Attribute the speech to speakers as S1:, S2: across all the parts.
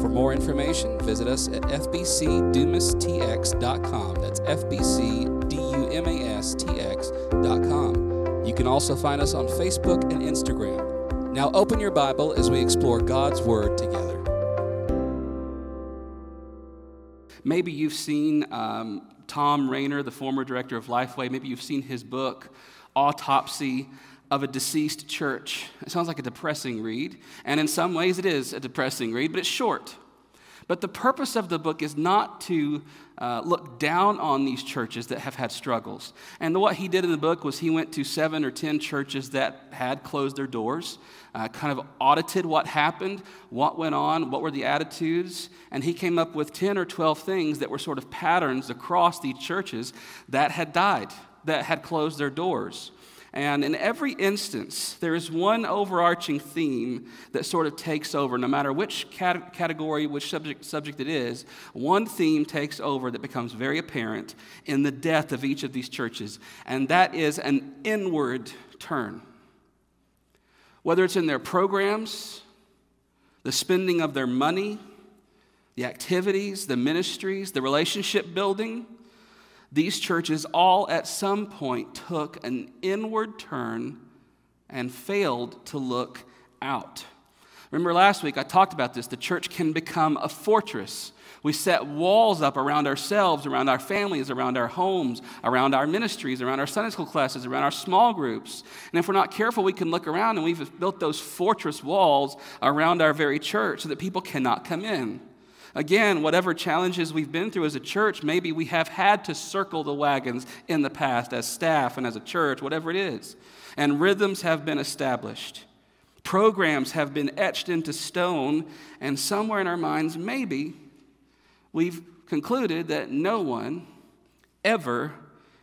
S1: For more information, visit us at fbcdumastx.com. That's fbcdumastx.com. You can also find us on Facebook and Instagram. Now open your Bible as we explore God's Word together. Maybe you've seen um, Thom Rainer, the former director of Lifeway. Maybe you've seen his book, Autopsy of a deceased church. It sounds like a depressing read, and in some ways it is a depressing read, but it's short. But the purpose of the book is not to uh, look down on these churches that have had struggles. And what he did in the book was he went to seven or ten churches that had closed their doors, uh, kind of audited what happened, what went on, what were the attitudes, and he came up with 10 or 12 things that were sort of patterns across these churches that had died, that had closed their doors. And in every instance, there is one overarching theme that sort of takes over. No matter which cat- category, which subject, subject it is, one theme takes over that becomes very apparent in the death of each of these churches, and that is an inward turn. Whether it's in their programs, the spending of their money, the activities, the ministries, the relationship building, these churches all at some point took an inward turn and failed to look out. Remember last week I talked about this. The church can become a fortress. We set walls up around ourselves, around our families, around our homes, around our ministries, around our Sunday school classes, around our small groups. And if we're not careful, we can look around and we've built those fortress walls around our very church so that people cannot come in. Again, whatever challenges we've been through as a church, maybe we have had to circle the wagons in the past as staff and as a church, whatever it is. And rhythms have been established. Programs have been etched into stone, and somewhere in our minds, maybe we've concluded that no one ever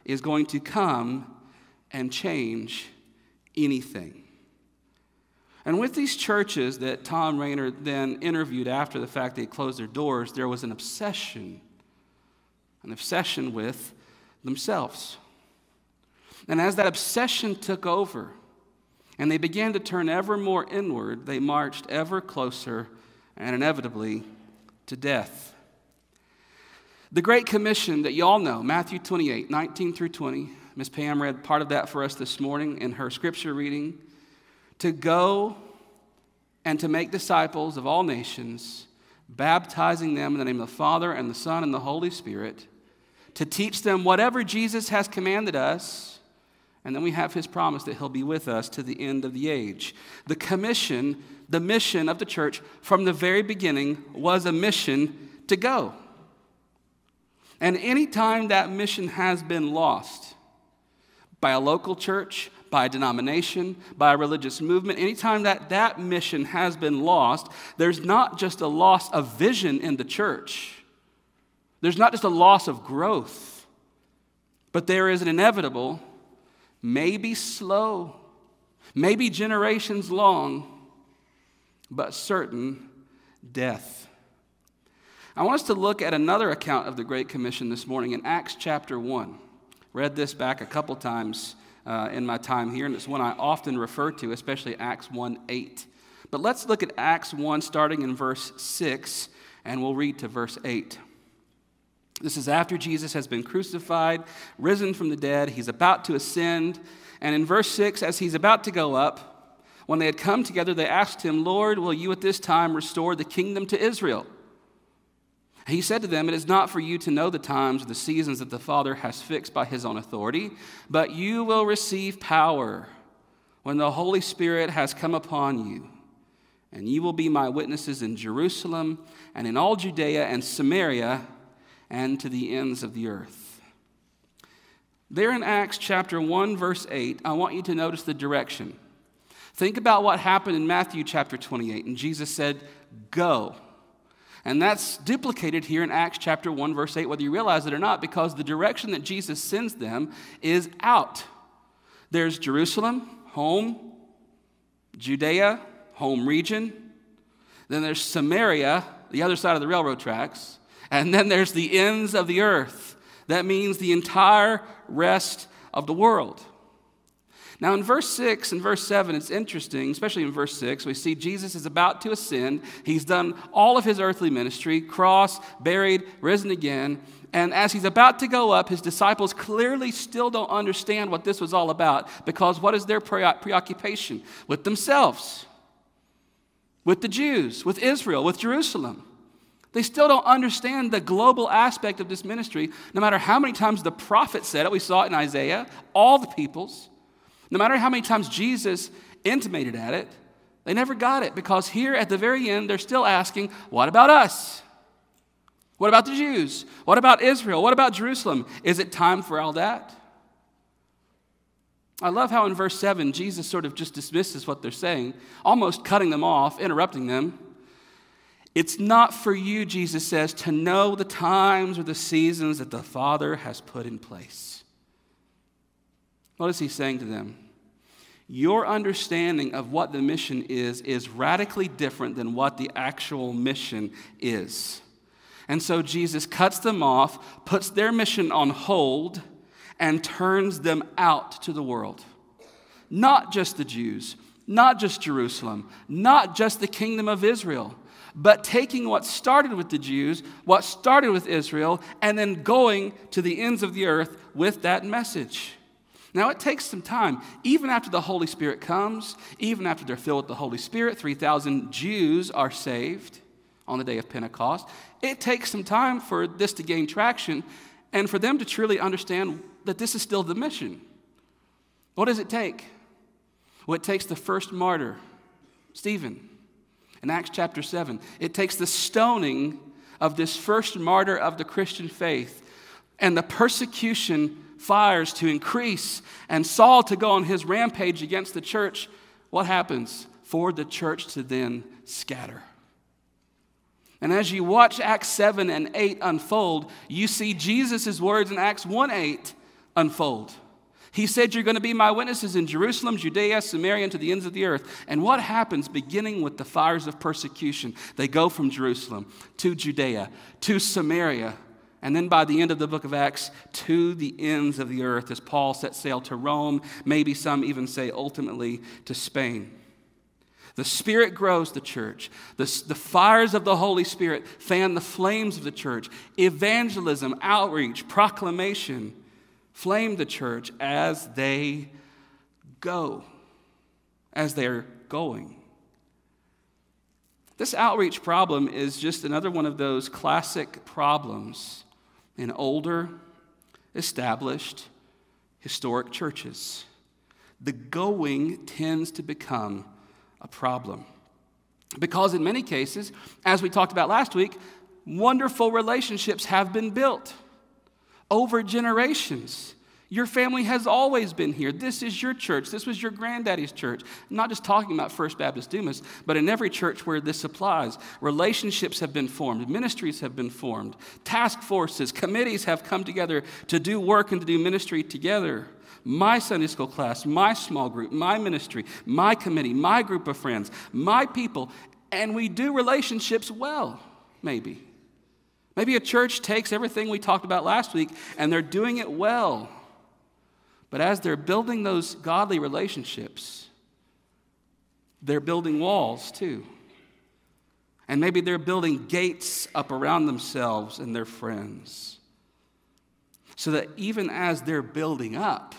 S1: is going to come and change anything. And with these churches that Tom Rainer then interviewed after the fact they closed their doors, there was an obsession, an obsession with themselves. And as that obsession took over and they began to turn ever more inward, they marched ever closer and inevitably to death. The Great Commission that you all know, Matthew 28, 19 through 20, Ms. Pam read part of that for us this morning in her scripture reading to go and to make disciples of all nations, baptizing them in the name of the Father and the Son and the Holy Spirit, to teach them whatever Jesus has commanded us. And then we have his promise that he'll be with us to the end of the age. The commission, the mission of the church from the very beginning was a mission to go. And anytime that mission has been lost by a local church, by a denomination, by a religious movement, anytime that that mission has been lost, there's not just a loss of vision in the church, there's not just a loss of growth, but there is an inevitable, maybe slow, maybe generations long, but certain death. I want us to look at another account of the Great Commission this morning in Acts chapter 1. Read this back a couple times uh, in my time here, and it's one I often refer to, especially Acts 1 8. But let's look at Acts 1, starting in verse 6, and we'll read to verse 8. This is after Jesus has been crucified, risen from the dead. He's about to ascend. And in verse 6, as he's about to go up, when they had come together, they asked him, Lord, will you at this time restore the kingdom to Israel? He said to them, It is not for you to know the times or the seasons that the Father has fixed by his own authority, but you will receive power when the Holy Spirit has come upon you. And you will be my witnesses in Jerusalem and in all Judea and Samaria and to the ends of the earth. There in Acts chapter 1, verse 8, I want you to notice the direction. Think about what happened in Matthew chapter 28, and Jesus said, Go. And that's duplicated here in Acts chapter 1, verse 8, whether you realize it or not, because the direction that Jesus sends them is out. There's Jerusalem, home, Judea, home region. Then there's Samaria, the other side of the railroad tracks. And then there's the ends of the earth. That means the entire rest of the world. Now, in verse 6 and verse 7, it's interesting, especially in verse 6, we see Jesus is about to ascend. He's done all of his earthly ministry cross, buried, risen again. And as he's about to go up, his disciples clearly still don't understand what this was all about because what is their preoccupation? With themselves, with the Jews, with Israel, with Jerusalem. They still don't understand the global aspect of this ministry, no matter how many times the prophet said it. We saw it in Isaiah, all the peoples. No matter how many times Jesus intimated at it, they never got it because here at the very end, they're still asking, What about us? What about the Jews? What about Israel? What about Jerusalem? Is it time for all that? I love how in verse 7, Jesus sort of just dismisses what they're saying, almost cutting them off, interrupting them. It's not for you, Jesus says, to know the times or the seasons that the Father has put in place. What is he saying to them? Your understanding of what the mission is is radically different than what the actual mission is. And so Jesus cuts them off, puts their mission on hold, and turns them out to the world. Not just the Jews, not just Jerusalem, not just the kingdom of Israel, but taking what started with the Jews, what started with Israel, and then going to the ends of the earth with that message. Now, it takes some time. Even after the Holy Spirit comes, even after they're filled with the Holy Spirit, 3,000 Jews are saved on the day of Pentecost. It takes some time for this to gain traction and for them to truly understand that this is still the mission. What does it take? Well, it takes the first martyr, Stephen, in Acts chapter 7. It takes the stoning of this first martyr of the Christian faith and the persecution fires to increase and Saul to go on his rampage against the church, what happens? For the church to then scatter. And as you watch Acts 7 and 8 unfold, you see Jesus' words in Acts 1 8 unfold. He said, You're going to be my witnesses in Jerusalem, Judea, Samaria, and to the ends of the earth. And what happens beginning with the fires of persecution? They go from Jerusalem to Judea to Samaria and then by the end of the book of Acts, to the ends of the earth as Paul set sail to Rome, maybe some even say ultimately to Spain. The Spirit grows the church. The, the fires of the Holy Spirit fan the flames of the church. Evangelism, outreach, proclamation flame the church as they go, as they're going. This outreach problem is just another one of those classic problems in older, established, historic churches. The going tends to become a problem. Because in many cases, as we talked about last week, wonderful relationships have been built over generations. Your family has always been here. This is your church. This was your granddaddy's church. I'm not just talking about First Baptist Dumas, but in every church where this applies, relationships have been formed, ministries have been formed, task forces, committees have come together to do work and to do ministry together. My Sunday school class, my small group, my ministry, my committee, my group of friends, my people, and we do relationships well, maybe. Maybe a church takes everything we talked about last week and they're doing it well. But as they're building those godly relationships, they're building walls too. And maybe they're building gates up around themselves and their friends. So that even as they're building up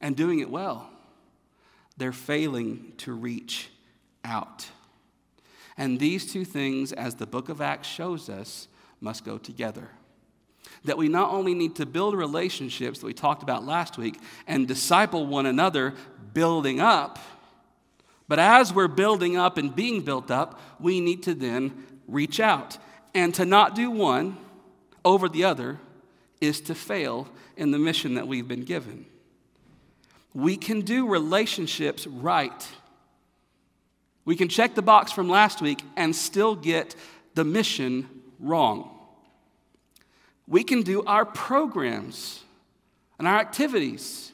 S1: and doing it well, they're failing to reach out. And these two things, as the book of Acts shows us, must go together that we not only need to build relationships that we talked about last week and disciple one another, building up, but as we're building up and being built up, we need to then reach out. And to not do one over the other is to fail in the mission that we've been given. We can do relationships right We can check the box from last week and still get the mission wrong. We can do our programs and our activities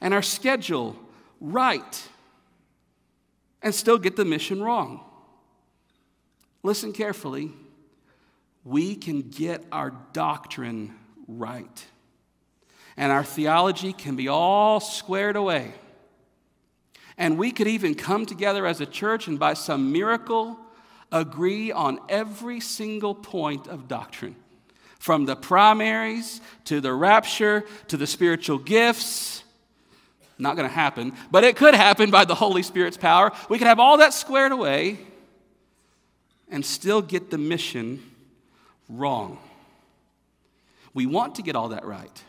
S1: and our schedule right and still get the mission wrong. Listen carefully. We can get our doctrine right, and our theology can be all squared away. And we could even come together as a church and by some miracle agree on every single point of doctrine from the primaries to the rapture to the spiritual gifts. Not going to happen, but it could happen by the Holy Spirit's power. We could have all that squared away and still get the mission wrong. We want to get all that right.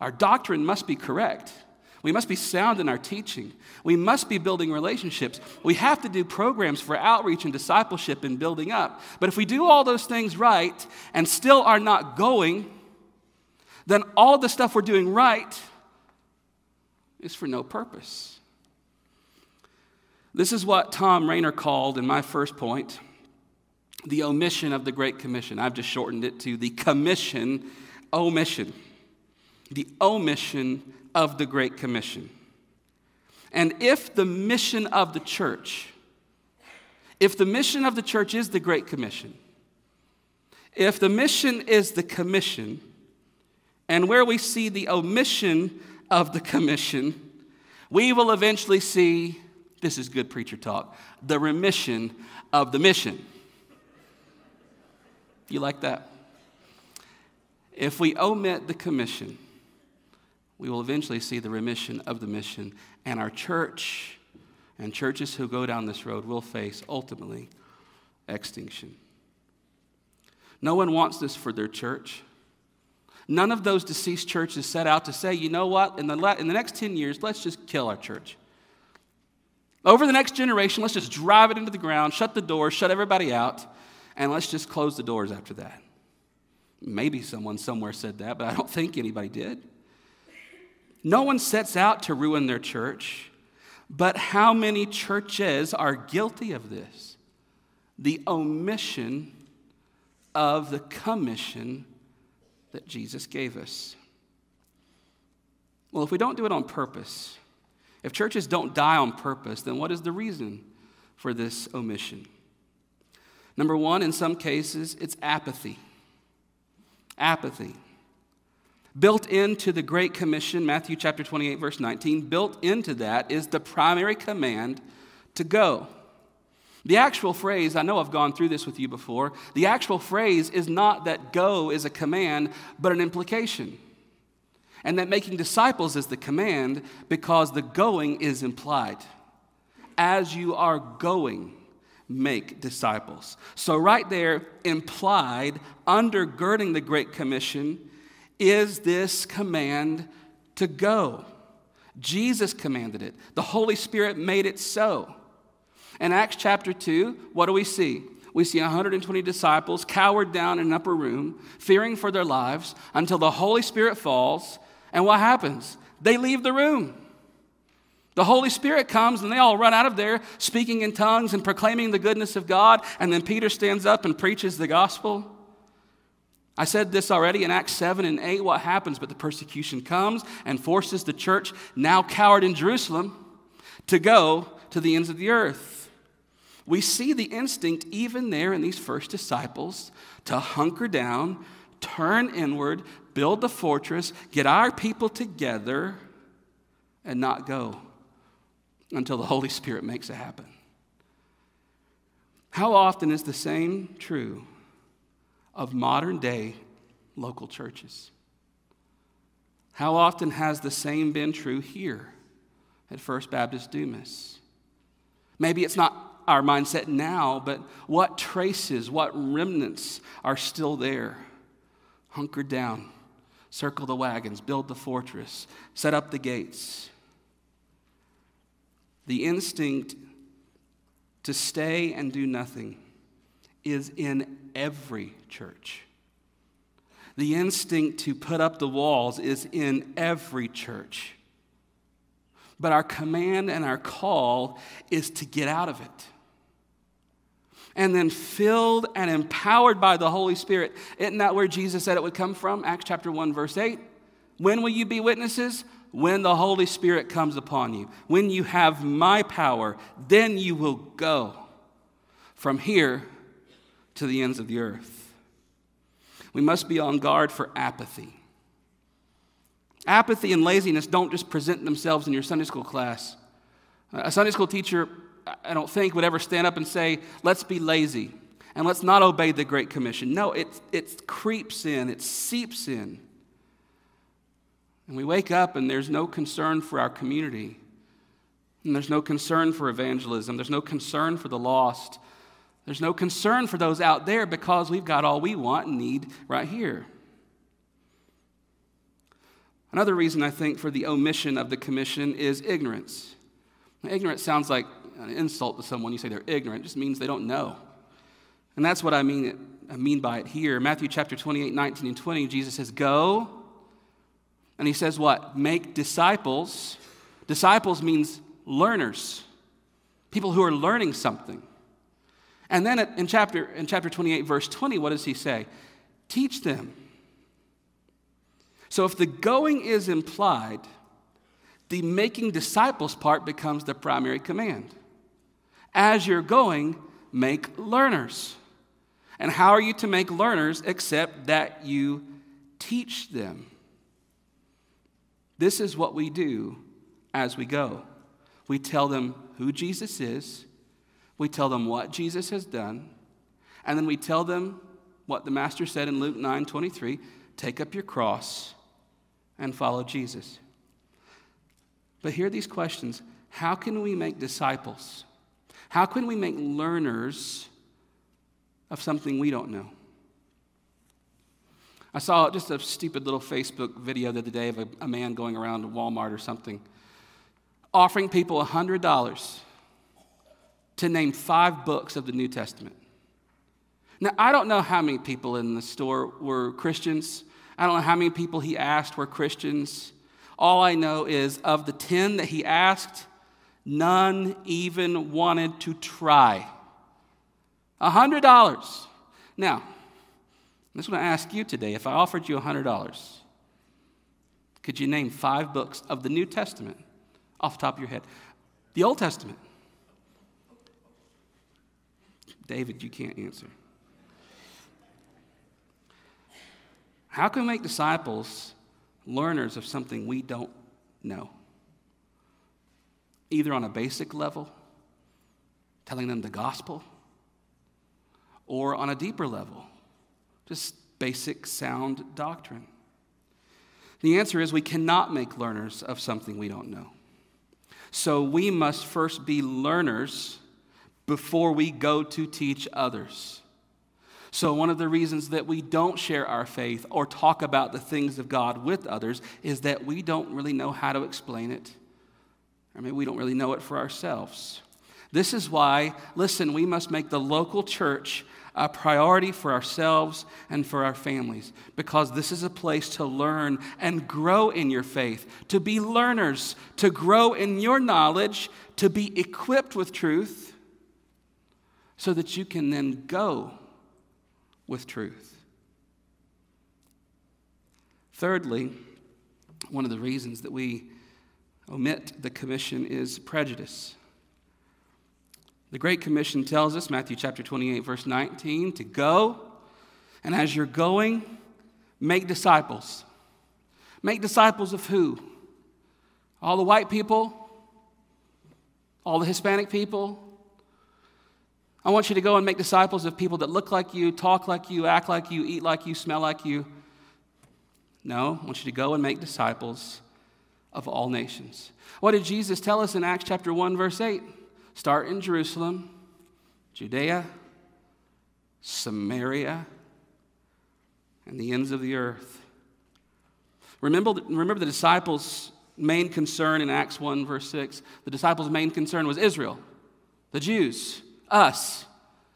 S1: Our doctrine must be correct. We must be sound in our teaching. We must be building relationships. We have to do programs for outreach and discipleship and building up. But if we do all those things right and still are not going, then all the stuff we're doing right is for no purpose. This is what Tom Rainer called, in my first point, the omission of the Great Commission. I've just shortened it to the commission omission. The omission of the Great Commission. And if the mission of the church, if the mission of the church is the Great Commission, if the mission is the commission, and where we see the omission of the commission, we will eventually see this is good preacher talk the remission of the mission. You like that? If we omit the commission, we will eventually see the remission of the mission, and our church and churches who go down this road will face ultimately extinction. No one wants this for their church. None of those deceased churches set out to say, you know what, in the, in the next 10 years, let's just kill our church. Over the next generation, let's just drive it into the ground, shut the doors, shut everybody out, and let's just close the doors after that. Maybe someone somewhere said that, but I don't think anybody did. No one sets out to ruin their church, but how many churches are guilty of this? The omission of the commission that Jesus gave us. Well, if we don't do it on purpose, if churches don't die on purpose, then what is the reason for this omission? Number one, in some cases, it's apathy. Apathy. Built into the Great Commission, Matthew chapter 28, verse 19, built into that is the primary command to go. The actual phrase, I know I've gone through this with you before, the actual phrase is not that go is a command, but an implication. And that making disciples is the command because the going is implied. As you are going, make disciples. So, right there, implied, undergirding the Great Commission, is this command to go. Jesus commanded it, the Holy Spirit made it so. In Acts chapter 2, what do we see? We see 120 disciples cowered down in an upper room, fearing for their lives until the Holy Spirit falls. And what happens? They leave the room. The Holy Spirit comes and they all run out of there speaking in tongues and proclaiming the goodness of God. And then Peter stands up and preaches the gospel. I said this already in Acts 7 and 8 what happens, but the persecution comes and forces the church, now cowered in Jerusalem, to go to the ends of the earth. We see the instinct even there in these first disciples to hunker down, turn inward, build the fortress, get our people together, and not go until the Holy Spirit makes it happen. How often is the same true of modern day local churches. How often has the same been true here at First Baptist Dumas? Maybe it's not our mindset now, but what traces, what remnants are still there? Hunker down, circle the wagons, build the fortress, set up the gates. The instinct to stay and do nothing is in every church. The instinct to put up the walls is in every church. But our command and our call is to get out of it. And then filled and empowered by the Holy Spirit. Isn't that where Jesus said it would come from? Acts chapter 1, verse 8. When will you be witnesses? When the Holy Spirit comes upon you. When you have my power, then you will go from here to the ends of the earth. We must be on guard for apathy. Apathy and laziness don't just present themselves in your Sunday school class. A Sunday school teacher, I don't think, would ever stand up and say, let's be lazy and let's not obey the Great Commission. No, it, it creeps in, it seeps in. And we wake up and there's no concern for our community. And there's no concern for evangelism. There's no concern for the lost. There's no concern for those out there because we've got all we want and need right here. Another reason I think for the omission of the commission is ignorance. Ignorance sounds like an insult to someone. You say they're ignorant, it just means they don't know. And that's what I mean, I mean by it here. Matthew chapter 28, 19 and 20, Jesus says, Go. And he says, What? Make disciples. Disciples means learners, people who are learning something. And then in chapter, in chapter 28, verse 20, what does he say? Teach them. So if the going is implied, the making disciples part becomes the primary command. As you're going, make learners. And how are you to make learners except that you teach them? This is what we do as we go. We tell them who Jesus is, we tell them what Jesus has done, and then we tell them what the Master said in Luke 9 23 take up your cross and follow Jesus. But here are these questions How can we make disciples? How can we make learners of something we don't know? I saw just a stupid little Facebook video the other day of a, a man going around to Walmart or something, offering people $100 to name five books of the New Testament. Now, I don't know how many people in the store were Christians. I don't know how many people he asked were Christians. All I know is of the 10 that he asked, none even wanted to try. $100. Now, I just want to ask you today if I offered you $100, could you name five books of the New Testament off the top of your head? The Old Testament. David, you can't answer. How can we make disciples learners of something we don't know? Either on a basic level, telling them the gospel, or on a deeper level, just basic sound doctrine. The answer is we cannot make learners of something we don't know. So we must first be learners before we go to teach others. So, one of the reasons that we don't share our faith or talk about the things of God with others is that we don't really know how to explain it. I mean, we don't really know it for ourselves. This is why, listen, we must make the local church a priority for ourselves and for our families because this is a place to learn and grow in your faith, to be learners, to grow in your knowledge, to be equipped with truth so that you can then go with truth. Thirdly, one of the reasons that we omit the commission is prejudice. The Great Commission tells us, Matthew chapter 28, verse 19, to go, and as you're going, make disciples. Make disciples of who? All the white people? All the Hispanic people? I want you to go and make disciples of people that look like you, talk like you, act like you, eat like you, smell like you. No, I want you to go and make disciples of all nations. What did Jesus tell us in Acts chapter 1, verse 8? Start in Jerusalem, Judea, Samaria, and the ends of the earth. Remember, remember the disciples' main concern in Acts 1, verse 6? The disciples' main concern was Israel, the Jews us,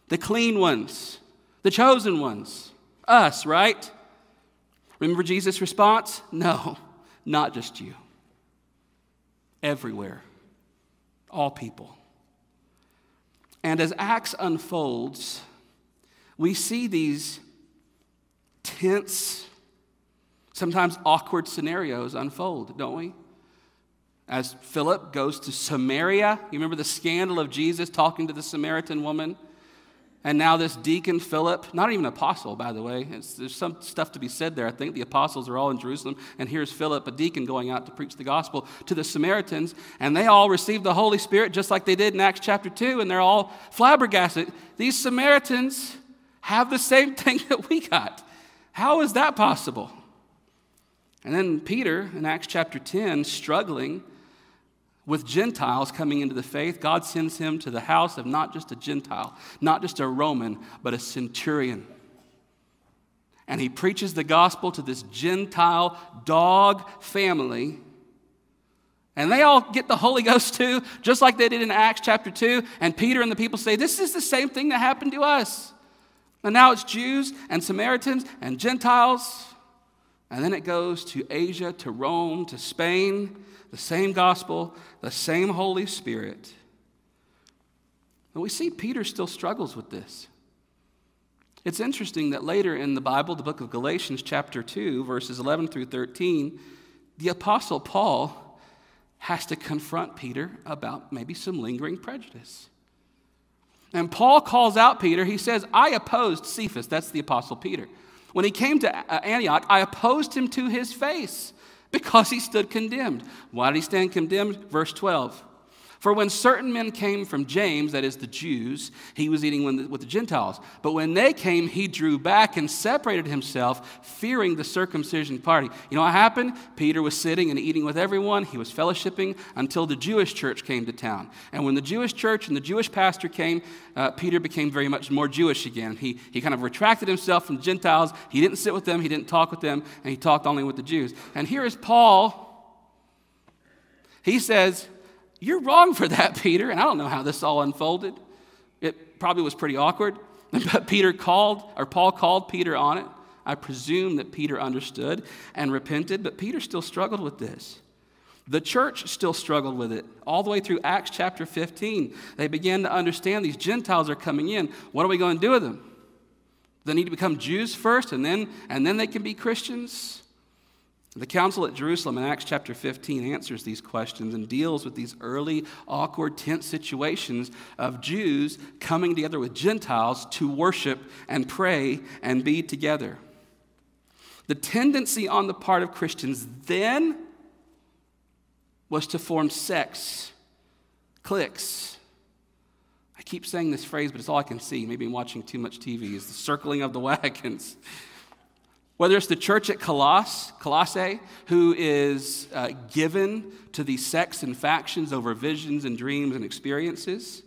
S1: the clean ones, the chosen ones, us, right? Remember Jesus' response? No, not just you. everywhere, all people. And as Acts unfolds, we see these tense, sometimes awkward scenarios unfold, don't we? As Philip goes to Samaria, you remember the scandal of Jesus talking to the Samaritan woman? And now this deacon Philip, not even apostle, by the way. It's, there's some stuff to be said there. I think the apostles are all in Jerusalem, and here's Philip, a deacon, going out to preach the gospel to the Samaritans, and they all received the Holy Spirit just like they did in Acts chapter 2, and they're all flabbergasted. These Samaritans have the same thing that we got. How is that possible? And then Peter in Acts chapter 10, struggling with Gentiles coming into the faith, God sends him to the house of not just a Gentile, not just a Roman, but a centurion. And he preaches the gospel to this Gentile dog family. And they all get the Holy Ghost too, just like they did in Acts chapter 2. And Peter and the people say, This is the same thing that happened to us. And now it's Jews and Samaritans and Gentiles. And then it goes to Asia, to Rome, to Spain the same gospel, the same Holy Spirit. And we see Peter still struggles with this. It's interesting that later in the Bible, the book of Galatians, chapter 2, verses 11 through 13, the Apostle Paul has to confront Peter about maybe some lingering prejudice. And Paul calls out Peter. He says, I opposed Cephas, that's the Apostle Peter. When he came to Antioch, I opposed him to his face because he stood condemned. Why did he stand condemned? Verse 12. For when certain men came from James, that is the Jews, he was eating with the Gentiles. But when they came, he drew back and separated himself, fearing the circumcision party. You know what happened? Peter was sitting and eating with everyone. He was fellowshipping until the Jewish church came to town. And when the Jewish church and the Jewish pastor came, uh, Peter became very much more Jewish again. He, he kind of retracted himself from Gentiles. He didn't sit with them, he didn't talk with them, and he talked only with the Jews. And here is Paul. He says, you're wrong for that, Peter. And I don't know how this all unfolded. It probably was pretty awkward. But Peter called, or Paul called Peter on it. I presume that Peter understood and repented, but Peter still struggled with this. The church still struggled with it all the way through Acts chapter 15. They began to understand these Gentiles are coming in. What are we going to do with them? They need to become Jews first, and then, and then they can be Christians. The council at Jerusalem in Acts chapter 15 answers these questions and deals with these early, awkward, tense situations of Jews coming together with Gentiles to worship and pray and be together. The tendency on the part of Christians then was to form sects, cliques. I keep saying this phrase, but it's all I can see. Maybe I'm watching too much TV. Is the circling of the wagons. Whether it's the church at Colossae, Colossae who is uh, given to these sects and factions over visions and dreams and experiences.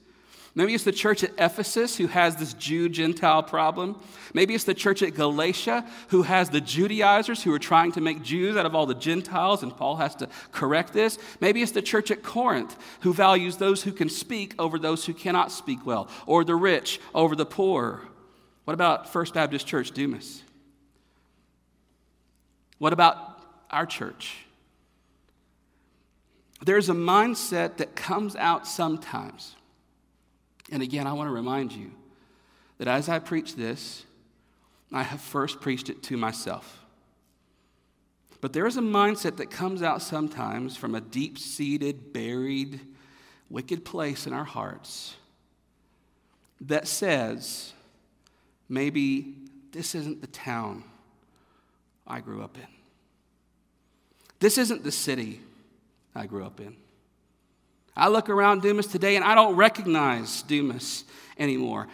S1: Maybe it's the church at Ephesus who has this Jew Gentile problem. Maybe it's the church at Galatia who has the Judaizers who are trying to make Jews out of all the Gentiles, and Paul has to correct this. Maybe it's the church at Corinth who values those who can speak over those who cannot speak well, or the rich over the poor. What about First Baptist Church Dumas? What about our church? There's a mindset that comes out sometimes. And again, I want to remind you that as I preach this, I have first preached it to myself. But there is a mindset that comes out sometimes from a deep seated, buried, wicked place in our hearts that says, maybe this isn't the town I grew up in. This isn't the city I grew up in. I look around Dumas today and I don't recognize Dumas anymore.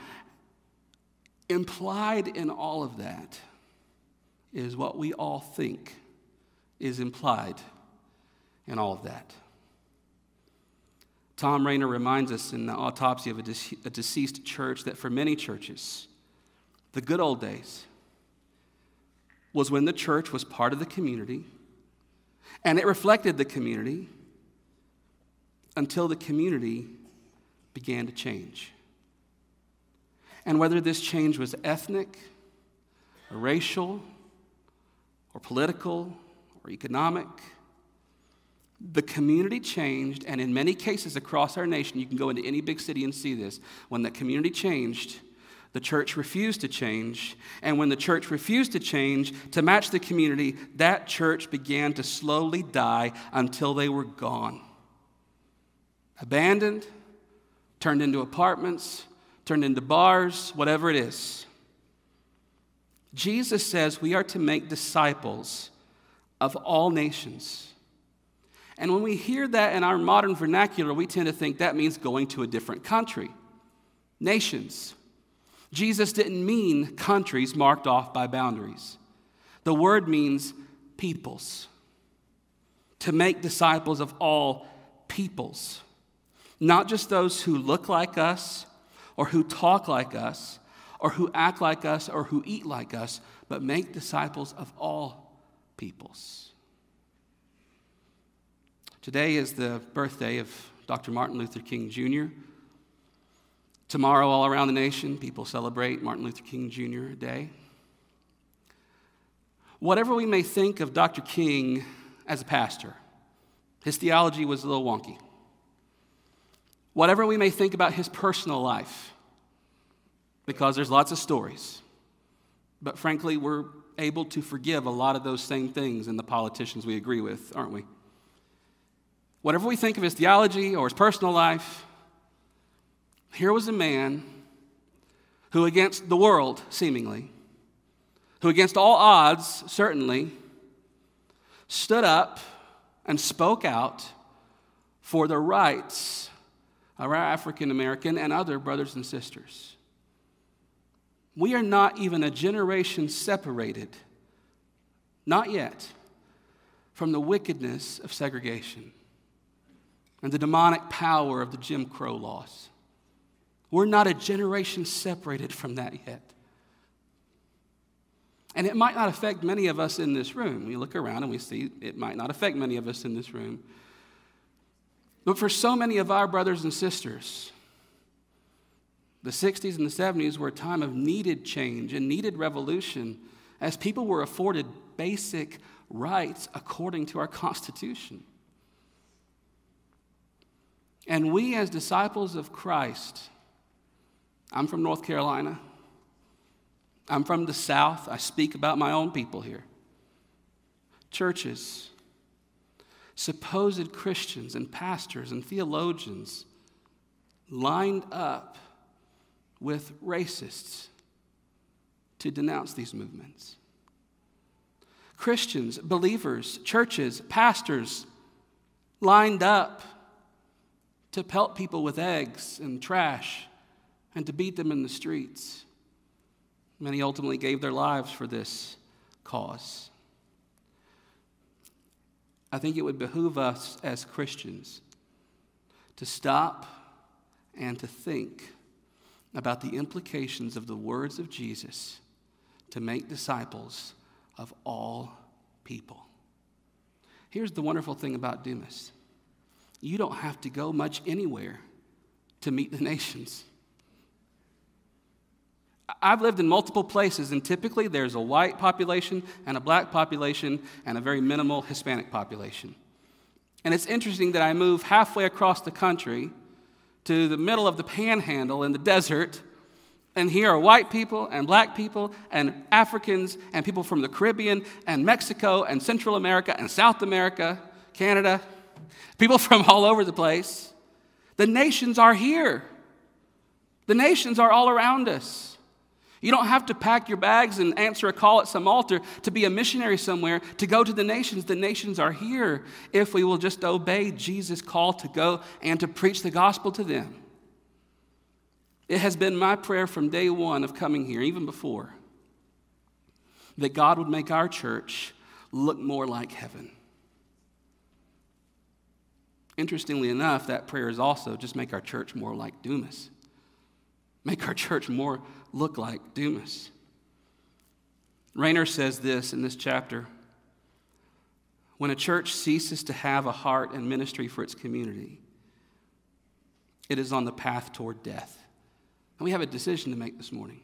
S1: Implied in all of that is what we all think is implied in all of that. Tom Rainer reminds us in the autopsy of a, de- a deceased church that for many churches, the good old days, was when the church was part of the community and it reflected the community until the community began to change. And whether this change was ethnic, or racial, or political, or economic, The community changed, and in many cases across our nation, you can go into any big city and see this. When the community changed, the church refused to change. And when the church refused to change to match the community, that church began to slowly die until they were gone. Abandoned, turned into apartments, turned into bars, whatever it is. Jesus says we are to make disciples of all nations. And when we hear that in our modern vernacular, we tend to think that means going to a different country. Nations. Jesus didn't mean countries marked off by boundaries. The word means peoples. To make disciples of all peoples. Not just those who look like us, or who talk like us, or who act like us, or who eat like us, but make disciples of all peoples. Today is the birthday of Dr. Martin Luther King Jr. Tomorrow, all around the nation, people celebrate Martin Luther King Jr. Day. Whatever we may think of Dr. King as a pastor, his theology was a little wonky. Whatever we may think about his personal life, because there's lots of stories, but frankly, we're able to forgive a lot of those same things in the politicians we agree with, aren't we? Whatever we think of his theology or his personal life, here was a man who, against the world, seemingly, who, against all odds, certainly, stood up and spoke out for the rights of our African American and other brothers and sisters. We are not even a generation separated, not yet, from the wickedness of segregation and the demonic power of the Jim Crow laws. We're not a generation separated from that yet. And it might not affect many of us in this room. We look around and we see it might not affect many of us in this room. But for so many of our brothers and sisters, the 60s and the 70s were a time of needed change and needed revolution as people were afforded basic rights according to our Constitution. And we, as disciples of Christ, I'm from North Carolina. I'm from the South. I speak about my own people here. Churches, supposed Christians and pastors and theologians lined up with racists to denounce these movements. Christians, believers, churches, pastors lined up to pelt people with eggs and trash and to beat them in the streets. Many ultimately gave their lives for this cause. I think it would behoove us as Christians to stop and to think about the implications of the words of Jesus to make disciples of all people. Here's the wonderful thing about Dumas you don't have to go much anywhere to meet the nations. I've lived in multiple places, and typically there's a white population and a black population and a very minimal Hispanic population. And it's interesting that I move halfway across the country to the middle of the panhandle in the desert, and here are white people and black people and Africans and people from the Caribbean and Mexico and Central America and South America, Canada, people from all over the place. The nations are here, the nations are all around us. You don't have to pack your bags and answer a call at some altar to be a missionary somewhere, to go to the nations. The nations are here if we will just obey Jesus' call to go and to preach the gospel to them. It has been my prayer from day one of coming here, even before, that God would make our church look more like heaven. Interestingly enough, that prayer is also just make our church more like Dumas. Make our church more look like Dumas. Rainer says this in this chapter When a church ceases to have a heart and ministry for its community, it is on the path toward death. And we have a decision to make this morning.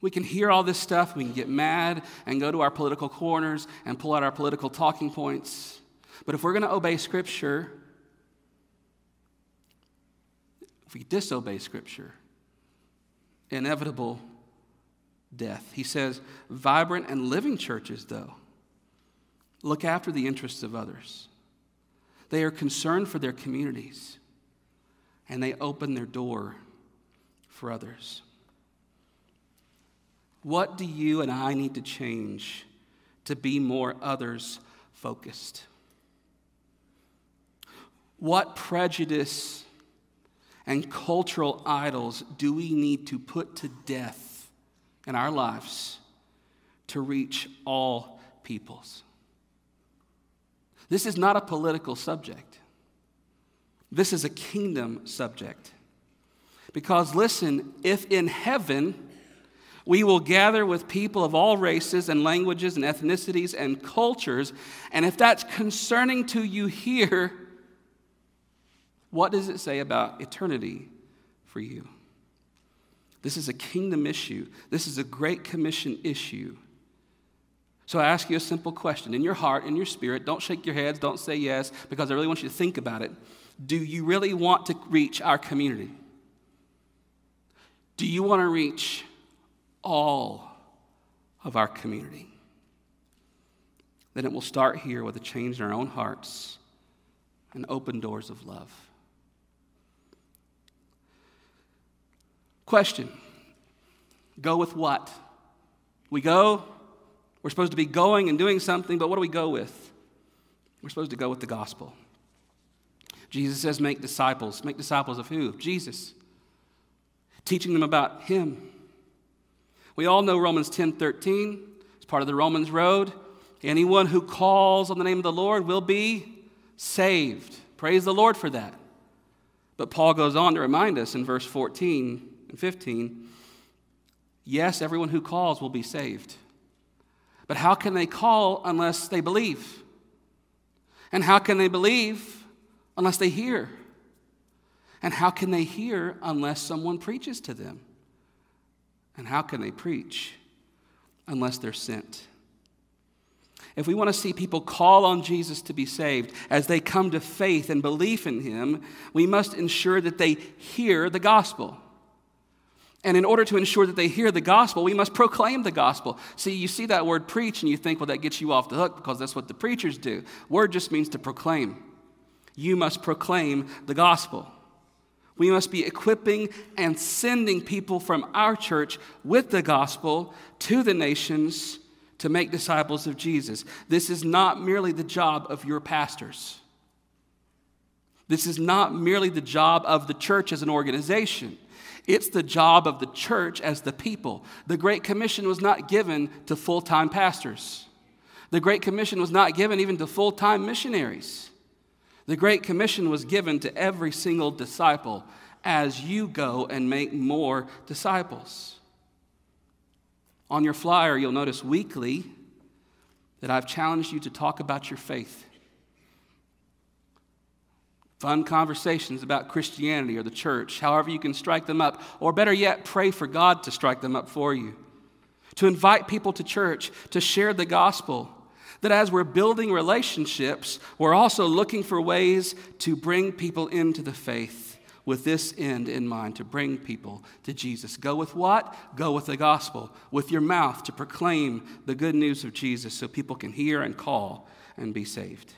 S1: We can hear all this stuff, we can get mad and go to our political corners and pull out our political talking points. But if we're going to obey Scripture, if we disobey Scripture, inevitable death. He says, vibrant and living churches, though, look after the interests of others. They are concerned for their communities, and they open their door for others. What do you and I need to change to be more others focused? What prejudice and cultural idols do we need to put to death in our lives to reach all peoples? This is not a political subject. This is a kingdom subject. Because listen, if in heaven we will gather with people of all races and languages and ethnicities and cultures, and if that's concerning to you here, what does it say about eternity for you? This is a kingdom issue. This is a great commission issue. So I ask you a simple question in your heart, in your spirit. Don't shake your heads, don't say yes, because I really want you to think about it. Do you really want to reach our community? Do you want to reach all of our community? Then it will start here with a change in our own hearts and open doors of love. Question Go with what? We go, we're supposed to be going and doing something, but what do we go with? We're supposed to go with the gospel. Jesus says, make disciples. Make disciples of who? Jesus. Teaching them about Him. We all know Romans 10 13. It's part of the Romans road. Anyone who calls on the name of the Lord will be saved. Praise the Lord for that. But Paul goes on to remind us in verse 14 and 15 yes, everyone who calls will be saved. But how can they call unless they believe? And how can they believe unless they hear? And how can they hear unless someone preaches to them? And how can they preach unless they're sent? If we want to see people call on Jesus to be saved as they come to faith and belief in him, we must ensure that they hear the gospel. And in order to ensure that they hear the gospel, we must proclaim the gospel. See, you see that word preach and you think, well, that gets you off the hook because that's what the preachers do. Word just means to proclaim. You must proclaim the gospel. We must be equipping and sending people from our church with the gospel to the nations to make disciples of Jesus. This is not merely the job of your pastors. This is not merely the job of the church as an organization. It's the job of the church as the people. The Great Commission was not given to full time pastors, the Great Commission was not given even to full time missionaries. The Great Commission was given to every single disciple as you go and make more disciples. On your flyer, you'll notice weekly that I've challenged you to talk about your faith fun conversations about Christianity or the church, however you can strike them up, or better yet, pray for God to strike them up for you. To invite people to church, to share the gospel. That as we're building relationships, we're also looking for ways to bring people into the faith with this end in mind to bring people to Jesus. Go with what? Go with the gospel, with your mouth to proclaim the good news of Jesus so people can hear and call and be saved.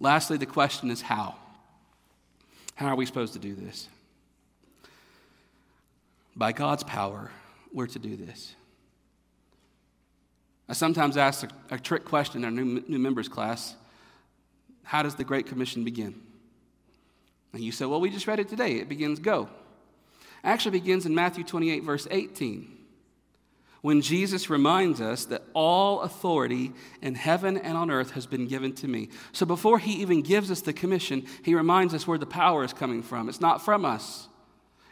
S1: Lastly, the question is how? How are we supposed to do this? By God's power, we're to do this. I sometimes ask a, a trick question in our new, new members class How does the Great Commission begin? And you say, Well, we just read it today. It begins go. Actually begins in Matthew 28, verse 18 when Jesus reminds us that all authority in heaven and on earth has been given to me. So before he even gives us the commission, he reminds us where the power is coming from. It's not from us,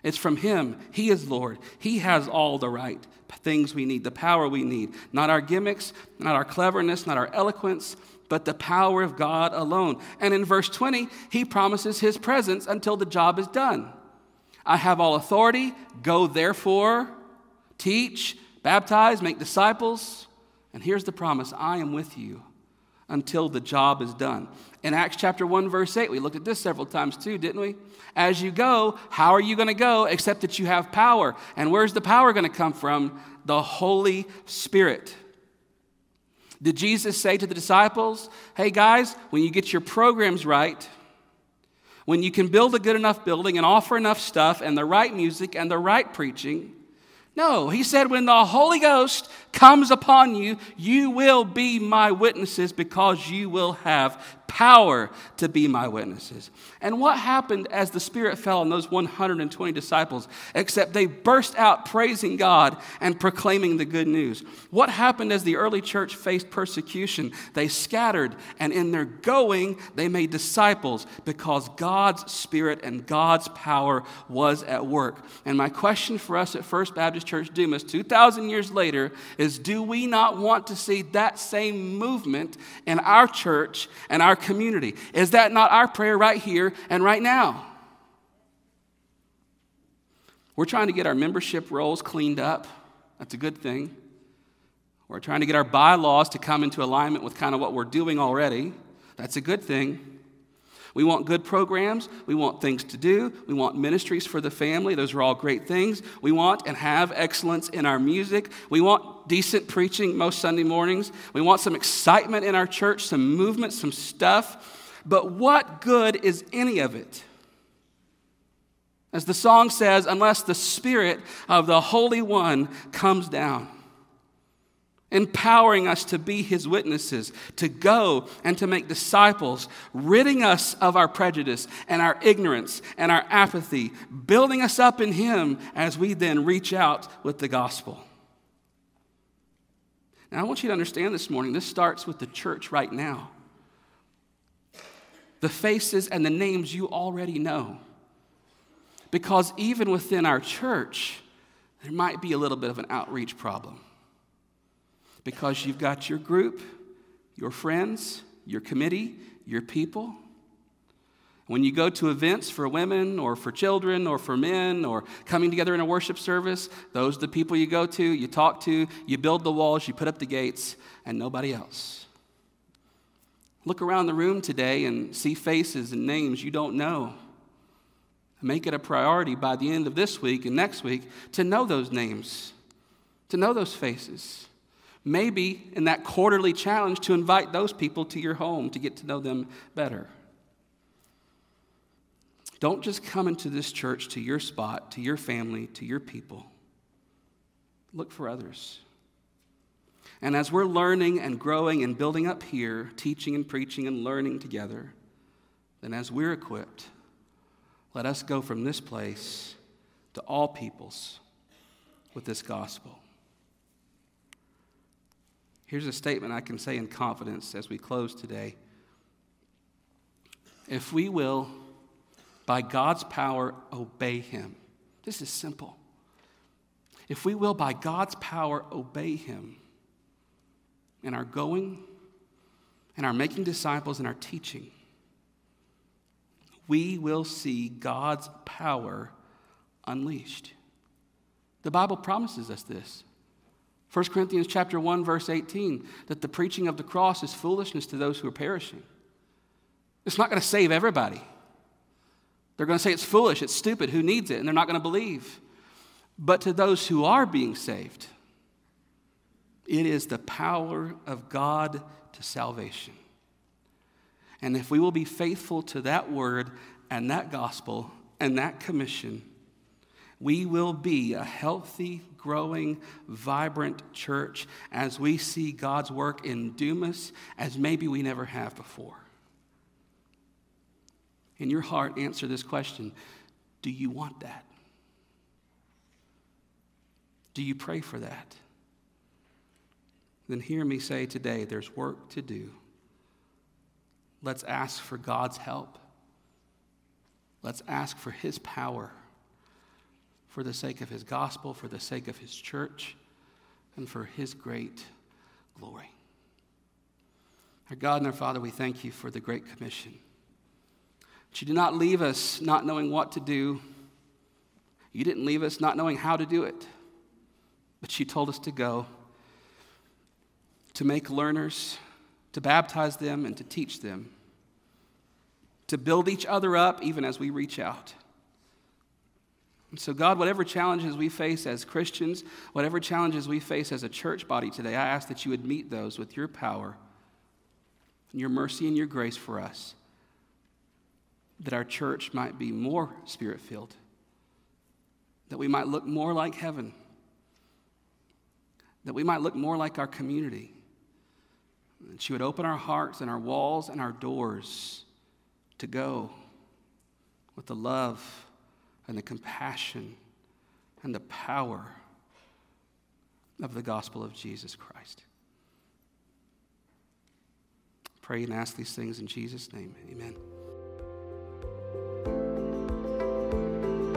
S1: it's from him. He is Lord. He has all the right things we need, the power we need. Not our gimmicks, not our cleverness, not our eloquence, but the power of God alone. And in verse 20, he promises his presence until the job is done. I have all authority. Go therefore, teach Baptize, make disciples, and here's the promise I am with you until the job is done. In Acts chapter 1, verse 8, we looked at this several times too, didn't we? As you go, how are you going to go except that you have power? And where's the power going to come from? The Holy Spirit. Did Jesus say to the disciples, hey guys, when you get your programs right, when you can build a good enough building and offer enough stuff and the right music and the right preaching, no, he said, when the Holy Ghost comes upon you, you will be my witnesses because you will have power to be my witnesses. And what happened as the Spirit fell on those 120 disciples, except they burst out praising God and proclaiming the good news? What happened as the early church faced persecution? They scattered, and in their going, they made disciples because God's Spirit and God's power was at work. And my question for us at First Baptist Church Dumas, 2,000 years later, is do we not want to see that same movement in our church and our community. Is that not our prayer right here and right now? We're trying to get our membership rolls cleaned up. That's a good thing. We're trying to get our bylaws to come into alignment with kind of what we're doing already. That's a good thing. We want good programs. We want things to do. We want ministries for the family. Those are all great things. We want and have excellence in our music. We want decent preaching most Sunday mornings. We want some excitement in our church, some movement, some stuff. But what good is any of it? As the song says, unless the Spirit of the Holy One comes down empowering us to be his witnesses, to go and to make disciples, ridding us of our prejudice and our ignorance and our apathy, building us up in him as we then reach out with the gospel. Now, I want you to understand this morning, this starts with the church right now. The faces and the names you already know. Because even within our church, there might be a little bit of an outreach problem because you've got your group, your friends, your committee, your people. When you go to events for women or for children or for men or coming together in a worship service, those are the people you go to, you talk to, you build the walls, you put up the gates, and nobody else. Look around the room today and see faces and names you don't know. Make it a priority by the end of this week and next week to know those names, to know those faces. Maybe in that quarterly challenge to invite those people to your home to get to know them better. Don't just come into this church to your spot, to your family, to your people. Look for others. And as we're learning and growing and building up here, teaching and preaching and learning together, then as we're equipped, let us go from this place to all peoples with this gospel. Here's a statement I can say in confidence as we close today. If we will, by God's power, obey Him, this is simple. If we will, by God's power, obey Him in our going, in our making disciples, in our teaching, we will see God's power unleashed. The Bible promises us this. 1 Corinthians chapter 1 verse 18 that the preaching of the cross is foolishness to those who are perishing. It's not going to save everybody. They're going to say it's foolish, it's stupid, who needs it? And they're not going to believe. But to those who are being saved, it is the power of God to salvation. And if we will be faithful to that word and that gospel and that commission, we will be a healthy, growing, vibrant church as we see God's work in Dumas as maybe we never have before. In your heart, answer this question Do you want that? Do you pray for that? Then hear me say today there's work to do. Let's ask for God's help. Let's ask for His power for the sake of his gospel, for the sake of his church, and for his great glory. Our God and our Father, we thank you for the Great Commission. You did not leave us not knowing what to do. You didn't leave us not knowing how to do it. But you told us to go, to make learners, to baptize them, and to teach them, to build each other up even as we reach out. And so, God, whatever challenges we face as Christians, whatever challenges we face as a church body today, I ask that you would meet those with your power and your mercy and your grace for us, that our church might be more spirit filled, that we might look more like heaven, that we might look more like our community. That she would open our hearts and our walls and our doors to go with the love and the compassion and the power of the gospel of Jesus Christ. Pray and ask these things in Jesus' name. Amen.